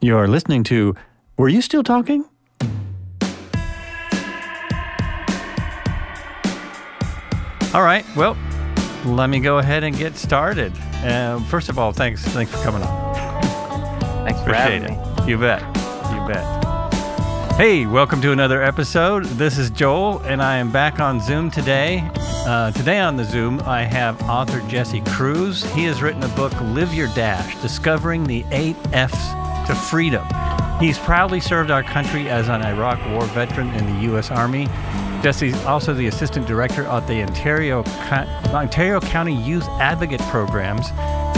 You're listening to Were You Still Talking? All right, well, let me go ahead and get started. Uh, first of all, thanks, thanks for coming on. Thanks for Appreciate having it. me. You bet. You bet. Hey, welcome to another episode. This is Joel, and I am back on Zoom today. Uh, today on the Zoom, I have author Jesse Cruz. He has written a book, Live Your Dash Discovering the Eight F's to Freedom. He's proudly served our country as an Iraq War veteran in the U.S. Army. Jesse's also the assistant director of the Ontario, Ontario County Youth Advocate Programs.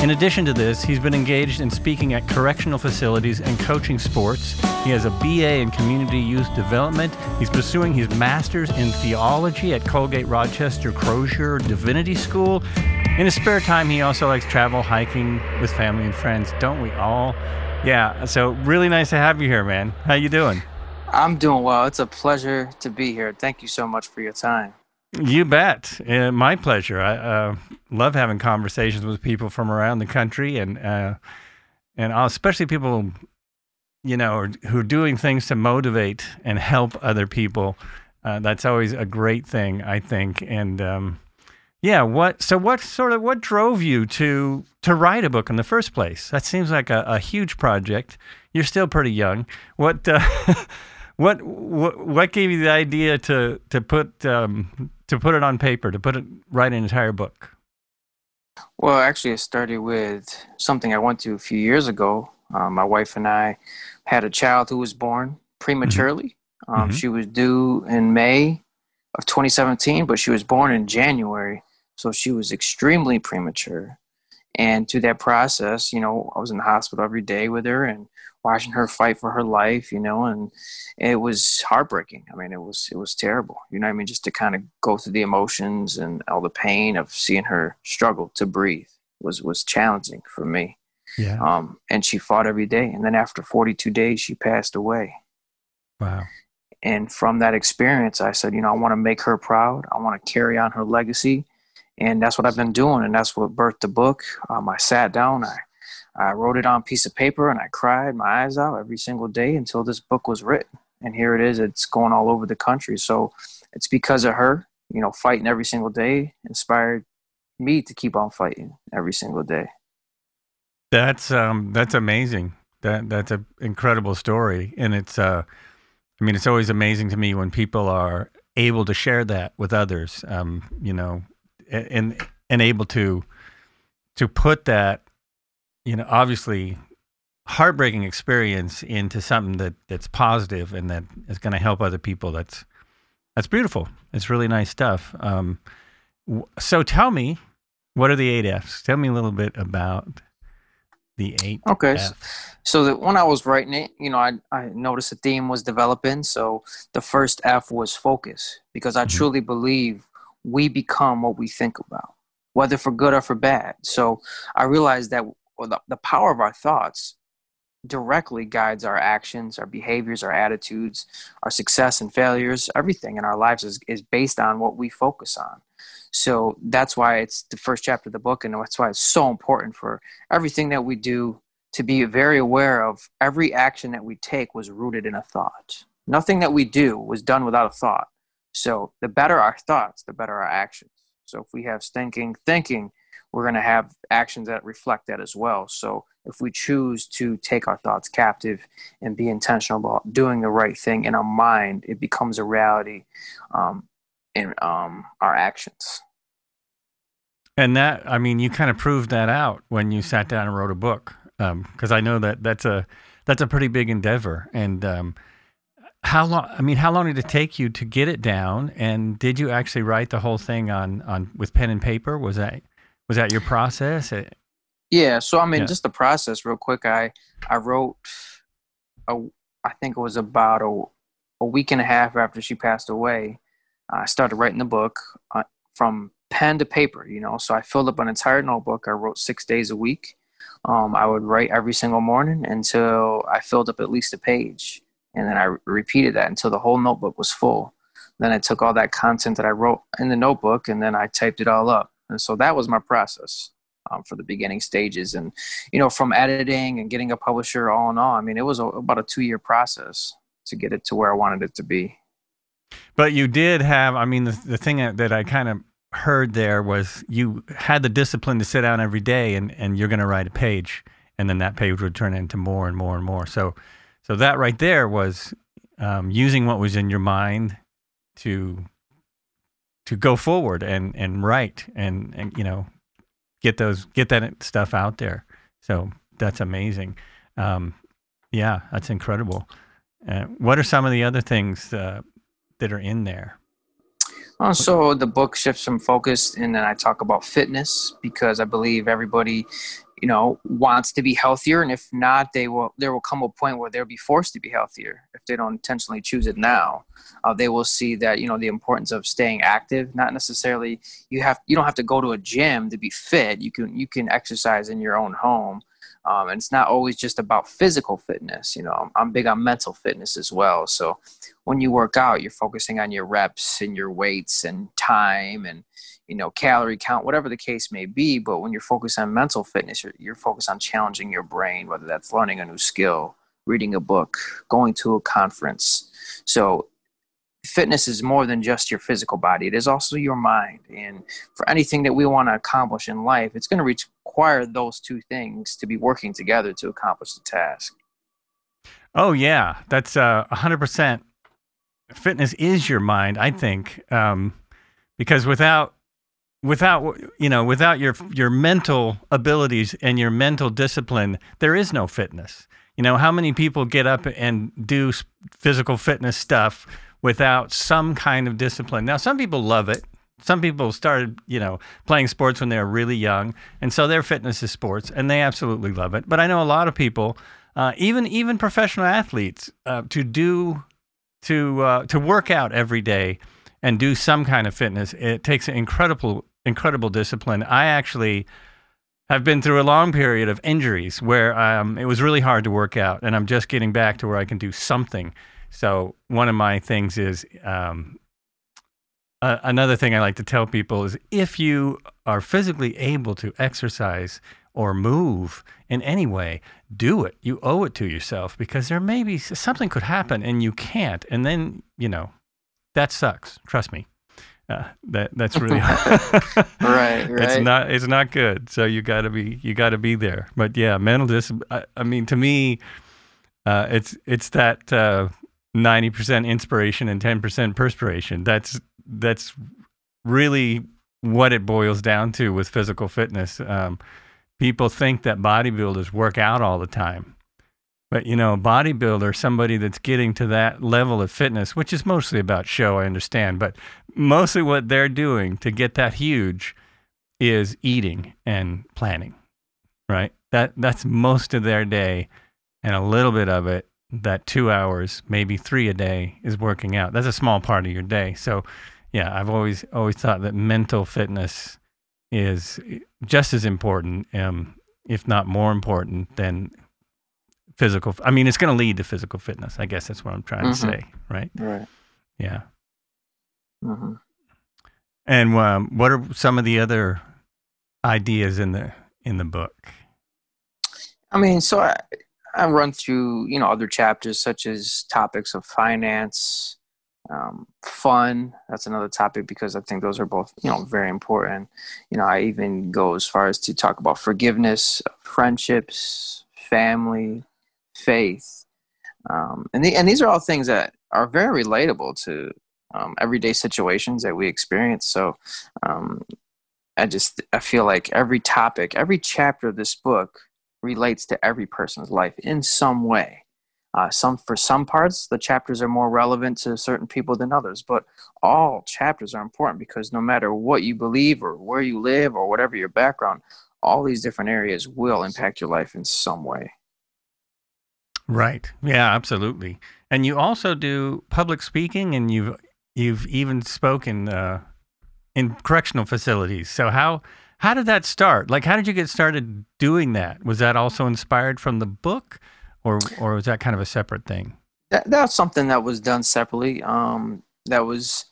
In addition to this, he's been engaged in speaking at correctional facilities and coaching sports. He has a BA in Community Youth Development. He's pursuing his master's in theology at Colgate Rochester Crozer Divinity School. In his spare time, he also likes travel, hiking with family and friends. Don't we all? Yeah. So really nice to have you here, man. How you doing? I'm doing well. It's a pleasure to be here. Thank you so much for your time. You bet. Uh, my pleasure. I uh, love having conversations with people from around the country, and uh, and especially people, you know, who are doing things to motivate and help other people. Uh, that's always a great thing, I think. And um, yeah, what? So what sort of what drove you to to write a book in the first place? That seems like a, a huge project. You're still pretty young. What? Uh, what, what what gave you the idea to to put um, to put it on paper to put it write an entire book? Well, actually, it started with something I went to a few years ago. Um, my wife and I had a child who was born prematurely. Um, Mhm. She was due in May of 2017, but she was born in January, so she was extremely premature. And through that process, you know, I was in the hospital every day with her and watching her fight for her life, you know, and it was heartbreaking. I mean, it was it was terrible. You know what I mean? Just to kind of go through the emotions and all the pain of seeing her struggle to breathe was was challenging for me. Yeah. Um, and she fought every day. And then after 42 days, she passed away. Wow. And from that experience, I said, you know, I want to make her proud. I want to carry on her legacy. And that's what I've been doing. And that's what birthed the book. Um, I sat down, I, I wrote it on a piece of paper, and I cried my eyes out every single day until this book was written. And here it is. It's going all over the country. So it's because of her, you know, fighting every single day inspired me to keep on fighting every single day. That's um that's amazing. That that's an incredible story, and it's uh, I mean, it's always amazing to me when people are able to share that with others. Um, you know, and and able to to put that, you know, obviously heartbreaking experience into something that that's positive and that is going to help other people. That's that's beautiful. It's really nice stuff. Um, so tell me, what are the eight Fs? Tell me a little bit about the eight. Okay. s- Fs. So that when I was writing it, you know, I, I noticed a theme was developing. So the first F was focus because I Mhm. truly believe we become what we think about, whether for good or for bad. So I realized that the, the power of our thoughts directly guides our actions, our behaviors, our attitudes, our success and failures. Everything in our lives is, is based on what we focus on. So that's why it's the first chapter of the book, and that's why it's so important for everything that we do to be very aware of every action that we take was rooted in a thought. Nothing that we do was done without a thought. So the better our thoughts, the better our actions. So if we have stinking thinking, we're going to have actions that reflect that as well. So if we choose to take our thoughts captive and be intentional about doing the right thing in our mind, it becomes a reality um, in um, our actions. And that, I mean, you kind of proved that out when you sat down and wrote a book, because I know that that's a that's a pretty big endeavor. And um, how long? I mean, how long did it take you to get it down? And did you actually write the whole thing on on with pen and paper? Was that was that your process? It- Yeah, so I mean, Yeah. just the process, real quick. I I wrote, a, I think it was about a, a week and a half after she passed away. I started writing the book uh, from pen to paper. You know, so I filled up an entire notebook. I wrote six days a week. Um, I would write every single morning until I filled up at least a page, and then I repeated that until the whole notebook was full. Then I took all that content that I wrote in the notebook, and then I typed it all up. And so that was my process. um, for the beginning stages. And, you know, from editing and getting a publisher all in all, I mean, it was a, about a two year process to get it to where I wanted it to be. But you did have, I mean, the, the thing that I kind of heard there was you had the discipline to sit down every day and, and you're going to write a page and then that page would turn into more and more and more. So, so that right there was um, using what was in your mind to to go forward and and write and and you know get those get that stuff out there. So that's amazing. Um, yeah, that's incredible. Uh, what are some of the other things uh, that are in there? Also, the book shifts from focus, and then I talk about fitness because I believe everybody you know wants to be healthier and if not they will there will come a point where they'll be forced to be healthier if they don't intentionally choose it now. Uh, they will see that you know the importance of staying active not necessarily you have you don't have to go to a gym to be fit. You can you can exercise in your own home um, and it's not always just about physical fitness you know I'm, I'm big on mental fitness as well. So when you work out you're focusing on your reps and your weights and time and you know calorie count whatever the case may be. But when you're focused on mental fitness you're, you're focused on challenging your brain whether that's learning a new skill reading a book going to a conference. So fitness is more than just your physical body. It is also your mind. And for anything that we want to accomplish in life it's going to require those two things to be working together to accomplish the task. Oh yeah. That's a 100% fitness is your mind i think um, because without without you know without your your mental abilities and your mental discipline there is no fitness. You know how many people get up and do physical fitness stuff without some kind of discipline? Now some people love it some people started you know playing sports when they were really young and so their fitness is sports and they absolutely love it but i know a lot of people uh, even even professional athletes uh, to do to uh, to work out every day and do some kind of fitness it takes incredible incredible discipline. I actually have been through a long period of injuries where um, it was really hard to work out, and I'm just getting back to where I can do something. So one of my things is um, uh, another thing I like to tell people is if you are physically able to exercise or move in any way, do it. You owe it to yourself because there may be something could happen and you can't, and then you know that sucks. Trust me. Uh, that that's really right, right. It's not it's not good. So you got to be you got to be there. But yeah, mental discipline. I, I mean, to me, uh, it's it's that uh, ninety percent inspiration and ten percent perspiration. That's that's really what it boils down to with physical fitness. Um, people think that bodybuilders work out all the time. But you know, a bodybuilder, somebody that's getting to that level of fitness, which is mostly about show, I understand, but mostly what they're doing to get that huge is eating and planning. Right? That that's most of their day and a little bit of it that 2 hours, maybe 3 a day is working out. That's a small part of your day. So, yeah, I've always always thought that mental fitness is just as important um, if not more important than physical. I mean, it's going to lead to physical fitness. I guess that's what I'm trying mm-hmm. to say, right? Right. Yeah. Mm-hmm. And um, what are some of the other ideas in the in the book? I mean, so I, I run through you know other chapters such as topics of finance, um, fun. That's another topic because I think those are both you know very important. You know, I even go as far as to talk about forgiveness, friendships, family, faith. Um, and, the, and these are all things that are very relatable to um, everyday situations that we experience. So um, I just I feel like every topic, every chapter of this book relates to every person's life in some way. Uh, some for some parts, the chapters are more relevant to certain people than others, but all chapters are important because no matter what you believe or where you live or whatever your background, all these different areas will impact your life in some way. Right. Yeah, absolutely. And you also do public speaking, and you've you've even spoken uh, in correctional facilities. So how how did that start? Like, how did you get started doing that? Was that also inspired from the book, or or was that kind of a separate thing? That, that was something that was done separately. Um, that was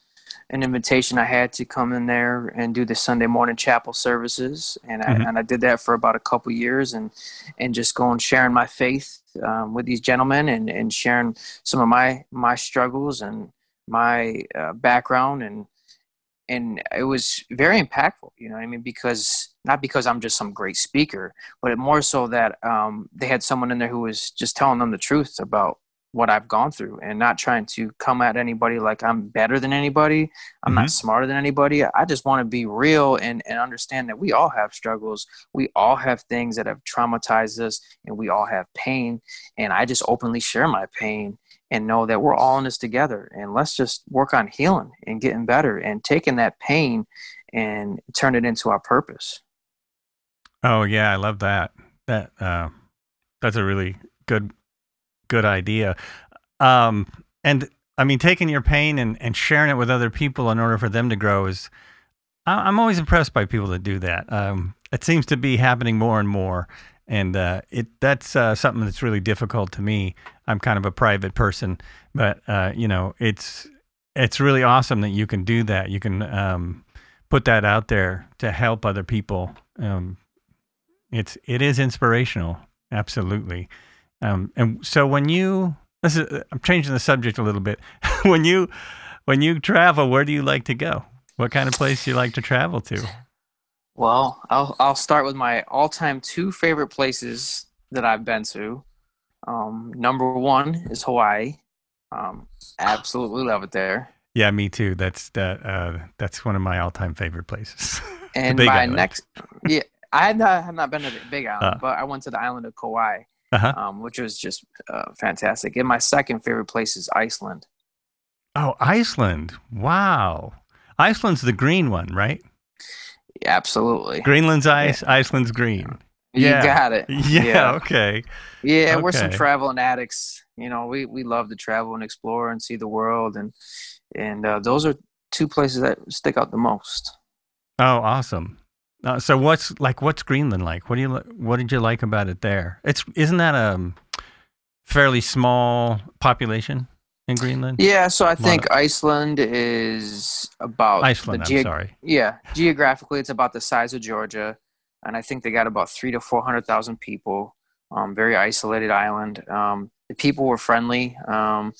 an invitation I had to come in there and do the Sunday morning chapel services, and I, Mhm. and I did that for about a couple years, and and just going sharing my faith um, with these gentlemen, and and sharing some of my my struggles and my uh, background, and and it was very impactful. You know, what I mean, because not because I'm just some great speaker, but it more so that um, they had someone in there who was just telling them the truth about what I've gone through and not trying to come at anybody like I'm better than anybody. I'm not smarter than anybody. I just want to be real and, and understand that we all have struggles. We all have things that have traumatized us and we all have pain. And I just openly share my pain and know that we're all in this together. And let's just work on healing and getting better and taking that pain and turn it into our purpose. Oh yeah, I love that. That uh, that's a really good good idea. Um, and I mean, taking your pain and, and sharing it with other people in order for them to grow is. I- I'm always impressed by people that do that. Um, it seems to be happening more and more, and uh, it that's uh, something that's really difficult to me. I'm kind of a private person, but uh, you know, it's it's really awesome that you can do that. You can um, put that out there to help other people. Um, it's it is inspirational, absolutely. Um, and so when you this is I'm changing the subject a little bit. when you when you travel, where do you like to go? What kind of place do you like to travel to? Well, I'll I'll start with my all-time two favorite places that I've been to. Um, number one is Hawaii. Um, absolutely love it there. Yeah, me too. That's that. Uh, that's one of my all-time favorite places. And my Island. next, yeah, I have not, not been to the Big Island, Uh. but I went to the island of Kauai, Uh-huh. um, which was just uh, fantastic. And my second favorite place is Iceland. Oh, Iceland! Wow, Iceland's the green one, right? Yeah, absolutely. Greenland's ice, Iceland's green. You Yeah. got it. Yeah. Yeah. Okay. Yeah, we're some traveling addicts. You know, we, we love to travel and explore and see the world, and and uh, those are two places that stick out the most. Oh, awesome. Uh, so what's like what's Greenland like? What do you what did you like about it there? It's isn't that a um, fairly small population in Greenland? Yeah, so I think Iceland is about Iceland, The I'm sorry. Yeah, geographically, it's about the size of Georgia, and I think they got about three to four hundred thousand people. Um, very isolated island. Um, the people were friendly, um,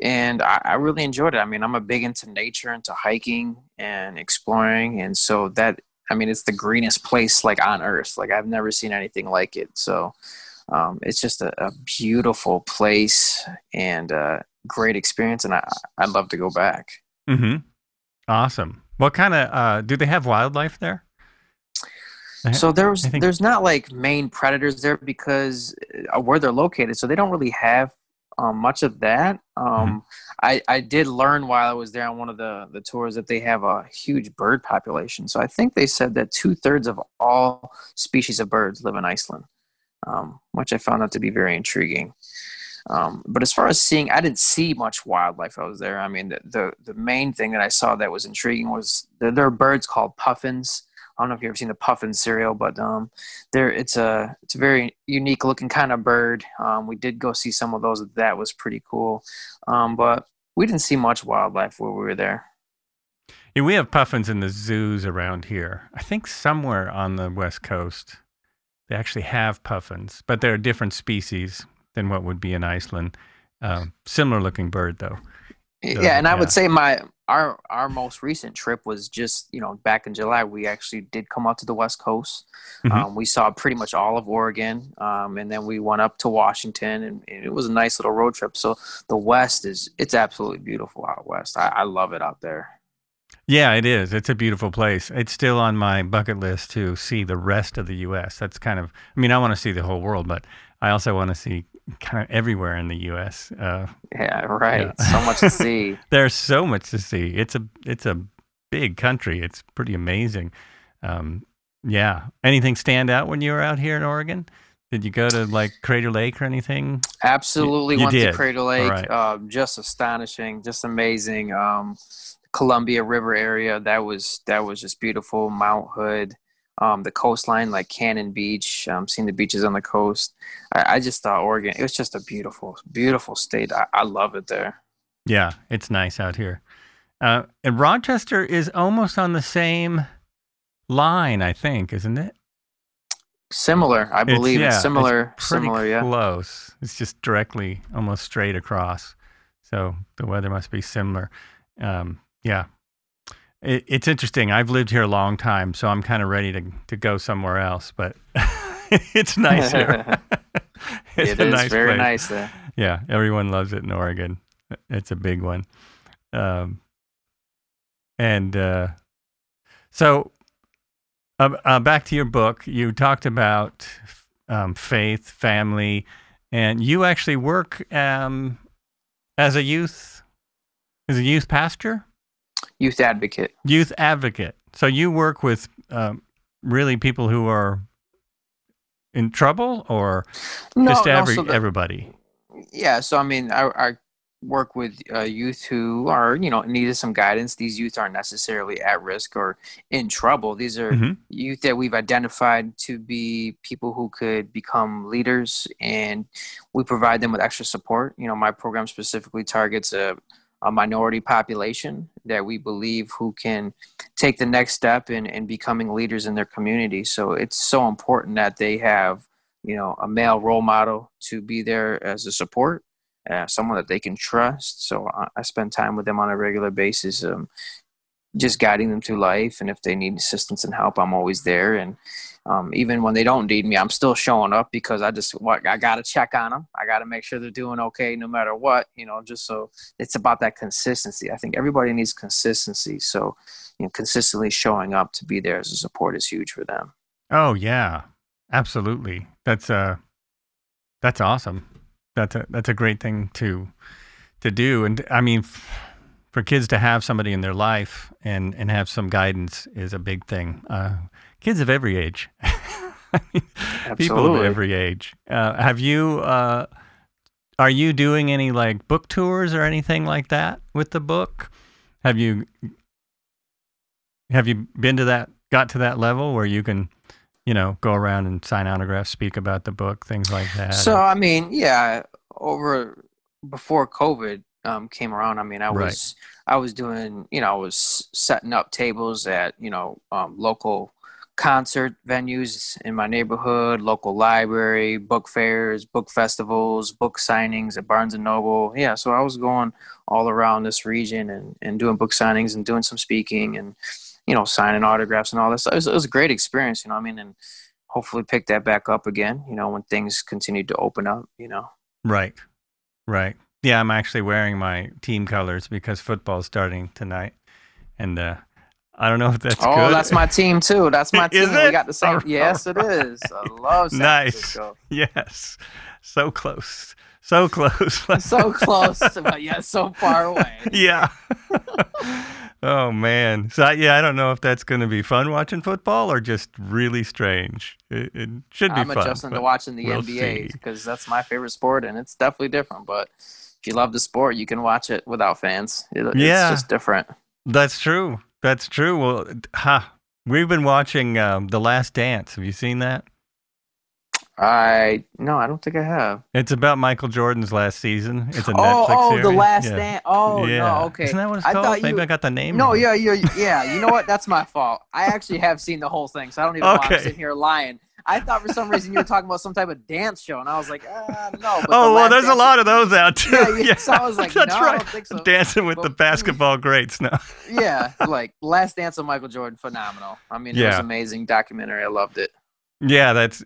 and I, I really enjoyed it. I mean, I'm a big into nature, into hiking and exploring, and so that I mean, it's the greenest place like on earth. Like I've never seen anything like it. So um, it's just a, a beautiful place and a great experience, and I, I'd love to go back. Mm-hmm. Awesome. What kind of uh, do they have wildlife there? So there's think- there's not like main predators there because uh, where they're located, so they don't really have um, much of that. Um, Mm-hmm. I I did learn while I was there on one of the the tours that they have a huge bird population. So I think they said that two thirds of all species of birds live in Iceland, um, which I found out to be very intriguing. Um, but as far as seeing, I didn't see much wildlife. I was there. I mean, the, the the main thing that I saw that was intriguing was there, there are birds called puffins. I don't know if you've ever seen the puffin cereal, but um, there it's a it's a very unique looking kind of bird. Um, we did go see some of those. That was pretty cool, um, but we didn't see much wildlife where we were there. Yeah, we have puffins in the zoos around here. I think somewhere on the west coast they actually have puffins, but they're a different species than what would be in Iceland. Um, similar looking bird though. Does yeah, and I Yeah. would say my our our most recent trip was just you know back in July. We actually did come out to the West Coast. Mhm. Um, we saw pretty much all of Oregon, um, and then we went up to Washington, and, and it was a nice little road trip. So the West is it's absolutely beautiful out west. I, I love it out there. Yeah, it is. It's a beautiful place. It's still on my bucket list to see the rest of the U.S. That's kind of, I mean, I want to see the whole world, but I also want to see kind of everywhere in the U.S. Uh, Yeah, right. Yeah. So much to see. there's so much to see. It's a, it's a big country. It's pretty amazing. Um, yeah. Anything stand out when you were out here in Oregon? Did you go to like Crater Lake or anything? Absolutely You went did. to Crater Lake. right. Um, just astonishing, just amazing. Um, Columbia River area that was that was just beautiful. Mount Hood, um, the coastline like Cannon Beach. Um, seeing the beaches on the coast. I, I just thought Oregon. It was just a beautiful, beautiful state. I, I love it there. Yeah, it's nice out here. Uh, and Rochester is almost on the same line, I think, isn't it? Similar, I believe. It's, yeah, similar, it's pretty similar, yeah. close. It's just directly, almost straight across. So the weather must be similar. Um, yeah, it, it's interesting. I've lived here a long time, so I'm kind of ready to to go somewhere else. But it's nice here. it's It a is nice very place. nice there. Yeah, everyone loves it in Oregon. It's a big one. Um, and uh, so, uh, uh, back to your book, you talked about um, faith, family, and you actually work um, as a youth, as a youth pastor, Youth advocate. youth advocate. So you work with um, really people who are in trouble, or No, just every the- everybody. Yeah, so I mean, I, I work with uh, youth who are, you know, needed some guidance. These youth aren't necessarily at risk or in trouble. These are Mhm. youth that we've identified to be people who could become leaders, and we provide them with extra support. You know, my program specifically targets a, a minority population that we believe who can take the next step in, in becoming leaders in their community. So it's so important that they have you know a male role model to be there as a support uh, someone that they can trust so I, I spend time with them on a regular basis um, just guiding them through life and if they need assistance and help i'm always there and um, even when they don't need me i'm still showing up because i just what i gotta check on them i gotta make sure they're doing okay no matter what you know just so it's about that consistency i think everybody needs consistency so you know consistently showing up to be there as a support is huge for them Oh yeah, absolutely. That's uh that's awesome. That's a that's a great thing to to do. And I mean, for kids to have somebody in their life and and have some guidance is a big thing. Uh, kids of every age, I mean, people of every age. Uh, have you? Uh, are you doing any like book tours or anything like that with the book? Have you? Have you been to that? Got to that level where you can, you know, go around and sign autographs, speak about the book, things like that. So I mean, yeah, over before COVID um, came around, I mean, I Right. was I was doing, you know, I was setting up tables at you know um, local concert venues in my neighborhood, local library, book fairs, book festivals, book signings at Barnes and Noble. Yeah, so I was going all around this region and and doing book signings and doing some speaking and you know signing autographs and all this. It was, it was a great experience, you know. I mean, and hopefully pick that back up again, you know, when things continue to open up, you know. Right. Right. Yeah, I'm actually wearing my team colors because football's starting tonight. And uh, I don't know if that's oh, good. that's my team too. That's my team. it? We got the same. All yes, it right. is. I love San Nice. Francisco. yes. So close. So close. So close, but yet so far away. yeah. oh man. So yeah, I don't know if that's going to be fun watching football or just really strange. It, it should be I'm fun. adjusting to watching the we'll NBA because that's my favorite sport, and it's definitely different. But if you love the sport, you can watch it without fans. It, Yeah. It's just different. That's true. That's true. Well, ha. We've been watching um, The Last Dance. Have you seen that? I no, I don't think I have. It's about Michael Jordan's last season. It's a oh, Netflix oh, series. the last yeah. dance. Oh yeah. no, okay. Isn't that what it's I called? thought Maybe you- I got the name No, yeah, yeah, yeah. You know what? That's my fault. I actually have seen the whole thing, so I don't even know why Okay. I'm sitting here lying. I thought for some reason you were talking about some type of dance show, and I was like, uh, no. But the Oh well, Last there's a lot of those out too. Yeah, yeah, so I was like, that's no, right. don't think so. Dancing with But- the basketball greats now. Yeah, like Last Dance of Michael Jordan, phenomenal. I mean, it was Yeah. amazing documentary. I loved it. Yeah, that's.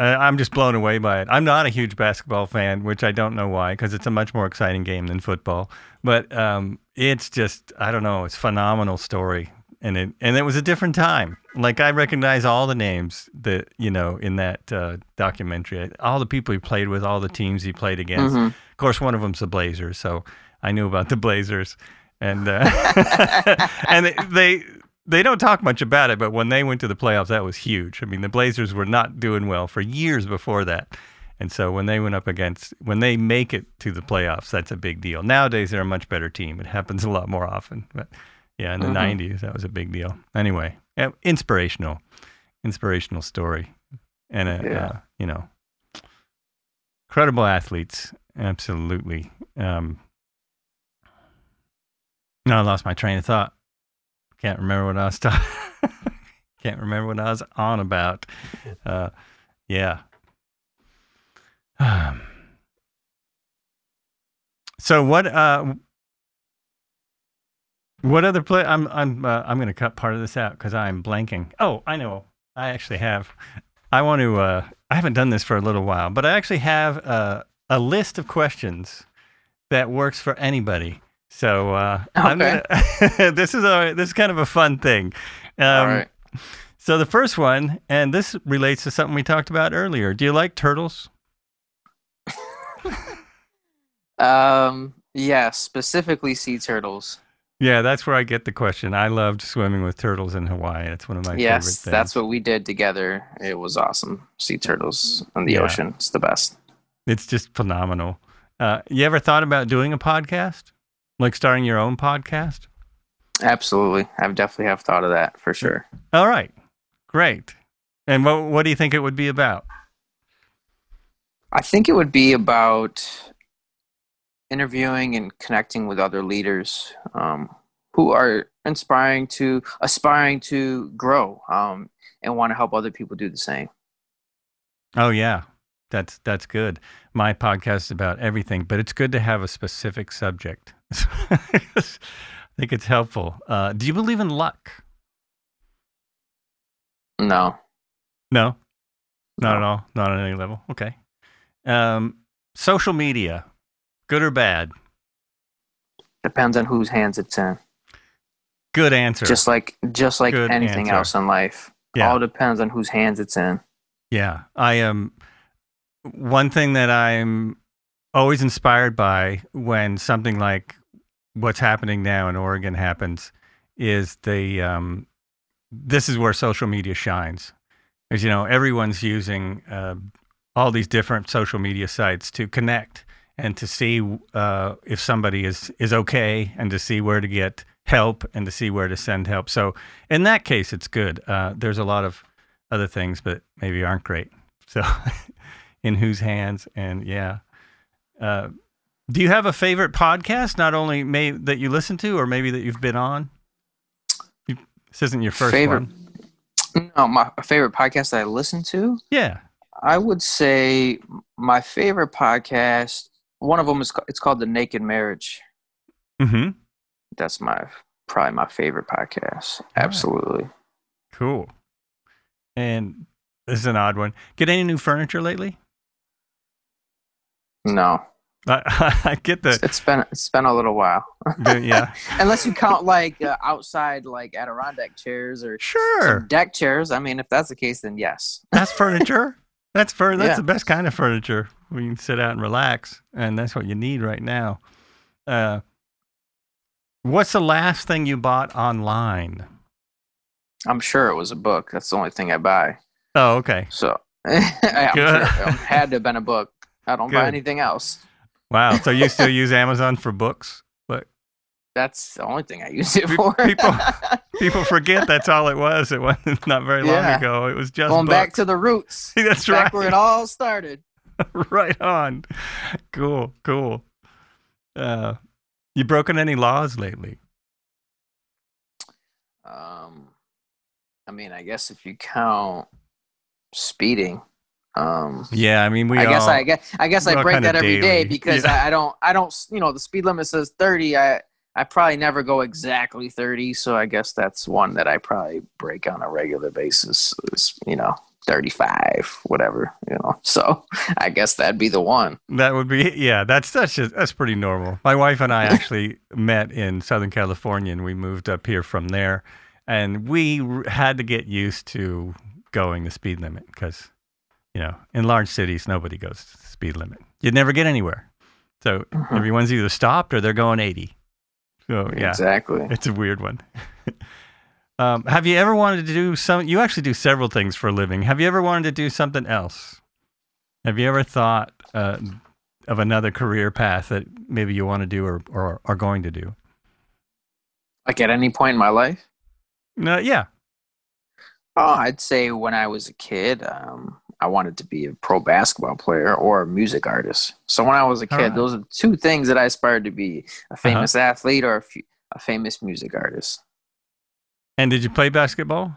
Uh, I'm just blown away by it. I'm not a huge basketball fan, which I don't know why, because it's a much more exciting game than football. But um, it's just, I don't know, it's a phenomenal story, and it and it was a different time. Like I recognize all the names that you know in that uh, documentary, all the people he played with, all the teams he played against. Mhm. Of course, one of them's the Blazers, so I knew about the Blazers, and uh, and they they don't talk much about it, but when they went to the playoffs, that was huge. I mean, the Blazers were not doing well for years before that, and so when they went up against when they make it to the playoffs, that's a big deal. Nowadays, they're a much better team. It happens a lot more often, but yeah, in the Mhm. '90s, that was a big deal. Anyway, inspirational, inspirational story, and uh, Yeah. uh, you know, incredible athletes, absolutely. Um, No, I lost my train of thought. Can't remember what I was talking. Can't remember what I was on about. Uh, yeah. Um, so what? Uh, what other play? I'm I'm uh, I'm going to cut part of this out because I'm blanking. Oh, I know. I actually have. I want to. Uh, I haven't done this for a little while, but I actually have uh, a list of questions that works for anybody. So uh, I'm Okay. gonna, this is a this is kind of a fun thing. Um, All right. So the first one, and this relates to something we talked about earlier. Do you like turtles? Um, yeah, specifically sea turtles. Yeah, that's where I get the question. I loved swimming with turtles in Hawaii. It's one of my favorite yes, things. that's what we did together. It was awesome. Sea turtles in the Yeah. ocean. It's the best. It's just phenomenal. Uh, you ever thought about doing a podcast, like starting your own podcast? Absolutely. I've definitely have thought of that for sure. All right, great. And what what do you think it would be about? I think it would be about interviewing and connecting with other leaders um, who are inspiring to aspiring to grow um, and want to help other people do the same. Oh yeah, that's that's good. My podcast is about everything, but it's good to have a specific subject. I think it's helpful. Uh, do you believe in luck? No, No, not at all. Not on any level. Okay. Um, social media, good or bad? depends on whose hands it's in. Good answer. Just like just like Good anything answer. else in life, Yeah. all depends on whose hands it's in. Yeah, I am. One thing that I'm always inspired by when something like what's happening now in Oregon happens is the um, this is where social media shines. As you know, everyone's using uh, all these different social media sites to connect and to see uh, if somebody is is okay, and to see where to get help, and to see where to send help. So in that case, it's good. Uh, there's a lot of other things, but maybe aren't great. So, in whose hands? And yeah, uh, do you have a favorite podcast? Not only may that you listen to, or maybe that you've been on. You, this isn't your first Favorite- one. No, my favorite podcast that I listen to, Yeah. I would say my favorite podcast. One of them is it's called The Naked Marriage. Mm-hmm. That's my probably my favorite podcast. Absolutely. Cool. And this is an odd one. Get any new furniture lately? No, I, I get the, it's been it's been a little while. yeah. Unless you count like uh, outside like Adirondack chairs or Sure. deck chairs. I mean, if that's the case, then yes. That's furniture. That's fur. That's Yeah. the best kind of furniture. you can sit out and relax, and that's what you need right now. Uh, what's the last thing you bought online? I'm sure it was a book. That's the only thing I buy. Oh, okay. So sure Good. it had to have been a book. I don't buy anything else. Wow. So you still use Amazon for books? But That's the only thing I use it for. people- people forget that's all it was. It wasn't not very long Yeah. ago. It was just Going back to the roots. That's back right. where it all started. right on. Cool. Cool. Uh, you broken any laws lately? Um, I mean, I guess if you count speeding, um, Yeah. I mean, we. I guess all, I guess I guess I break that every day daily. because Yeah. I, I don't I don't you know the speed limit says thirty. I I probably never go exactly thirty, so I guess that's one that I probably break on a regular basis. Is you know thirty five, whatever you know. So I guess that'd be the one. That would be yeah. That's that's just, that's pretty normal. My wife and I actually met in Southern California, and we moved up here from there, and we had to get used to going the speed limit because, you know, in large cities nobody goes the speed limit. You'd never get anywhere. So Mhm. everyone's either stopped or they're going eighty. So yeah, Exactly. it's a weird one. um, have you ever wanted to do some? You actually do several things for a living. Have you ever wanted to do something else? Have you ever thought uh, of another career path that maybe you want to do or, or are going to do? Like at any point in my life. No, yeah. Oh, I'd say when I was a kid, um, I wanted to be a pro basketball player or a music artist. So when I was a kid, Alright. those are two things that I aspired to be: a famous athlete or a, famous music artist. And did you play basketball?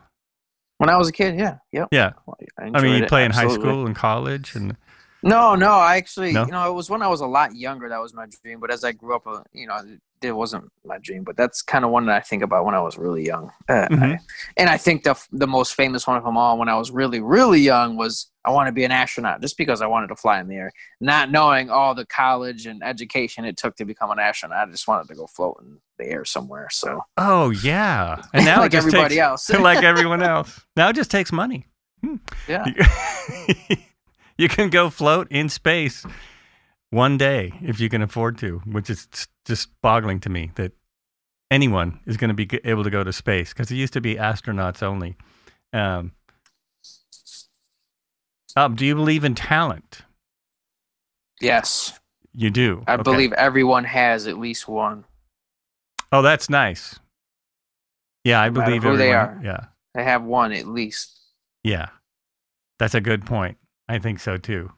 When I was a kid, yeah, yep. Yeah. I, I mean, you enjoyed it, play in high school and college, and No, no, I actually, No? you know, it was when I was a lot younger that was my dream. But as I grew up, uh, you know, it wasn't my dream. But that's kind of one that I think about when I was really young. Uh, Mhm. I- and I think the the most famous one of them all, when I was really really young, was I want to be an astronaut, just because I wanted to fly in the air, not knowing all the college and education it took to become an astronaut. I just wanted to go float in the air somewhere. So oh yeah, and now like it everybody takes, else, like everyone else. Now it just takes money. yeah. You, you can go float in space one day if you can afford to, which is just boggling to me that anyone is going to be able to go to space because it used to be astronauts only. Um, um, do you believe in talent? Yes, You do. I Okay. believe everyone has at least one. Oh, that's nice. Yeah, I No believe who they are. Yeah, They have one at least. yeah, that's a good point. I think so too.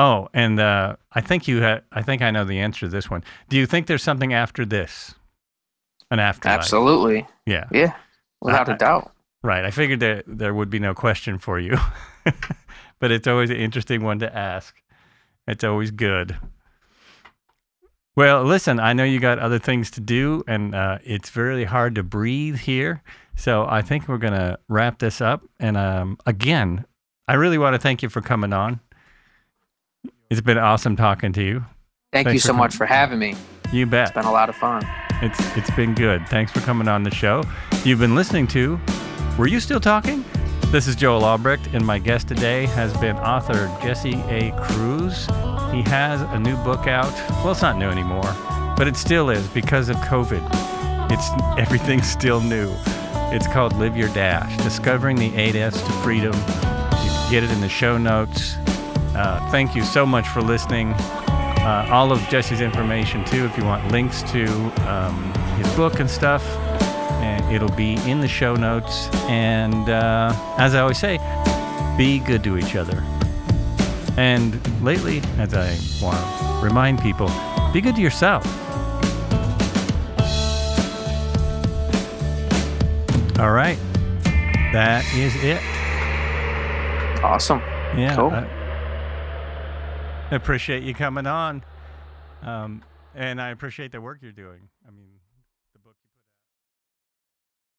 Oh, and uh, I think you. Ha- I think I know the answer to this one. Do you think there's something after this? An afterlife? Absolutely, Yeah, yeah, without I- a doubt. right. I figured that there would be no question for you, but it's always an interesting one to ask. It's always good. Well, listen, I know you got other things to do, and uh, it's very hard to breathe here. So I think we're going to wrap this up. And um, again, I really want to thank you for coming on. It's been awesome talking to you. Thank Thanks you so much for having me. You bet. It's been a lot of fun. It's it's been good. Thanks for coming on the show. You've been listening to Were You Still Talking? This is Joel Albrecht, and my guest today has been author Jesse A. Cruz. He has a new book out. Well, it's not new anymore, but it still is because of COVID. It's everything's still new. It's called Live Your Dash: Discovering the 8S to Freedom. You can get it in the show notes. Uh, thank you so much for listening. Uh, all of Jesse's information too, if you want links to um, his book and stuff, and it'll be in the show notes. And uh, as I always say, be good to each other. And lately, as I want to remind people, be good to yourself. All right, that is it. Awesome. Yeah. Cool. I, I appreciate you coming on. Um, and I appreciate the work you're doing. I mean,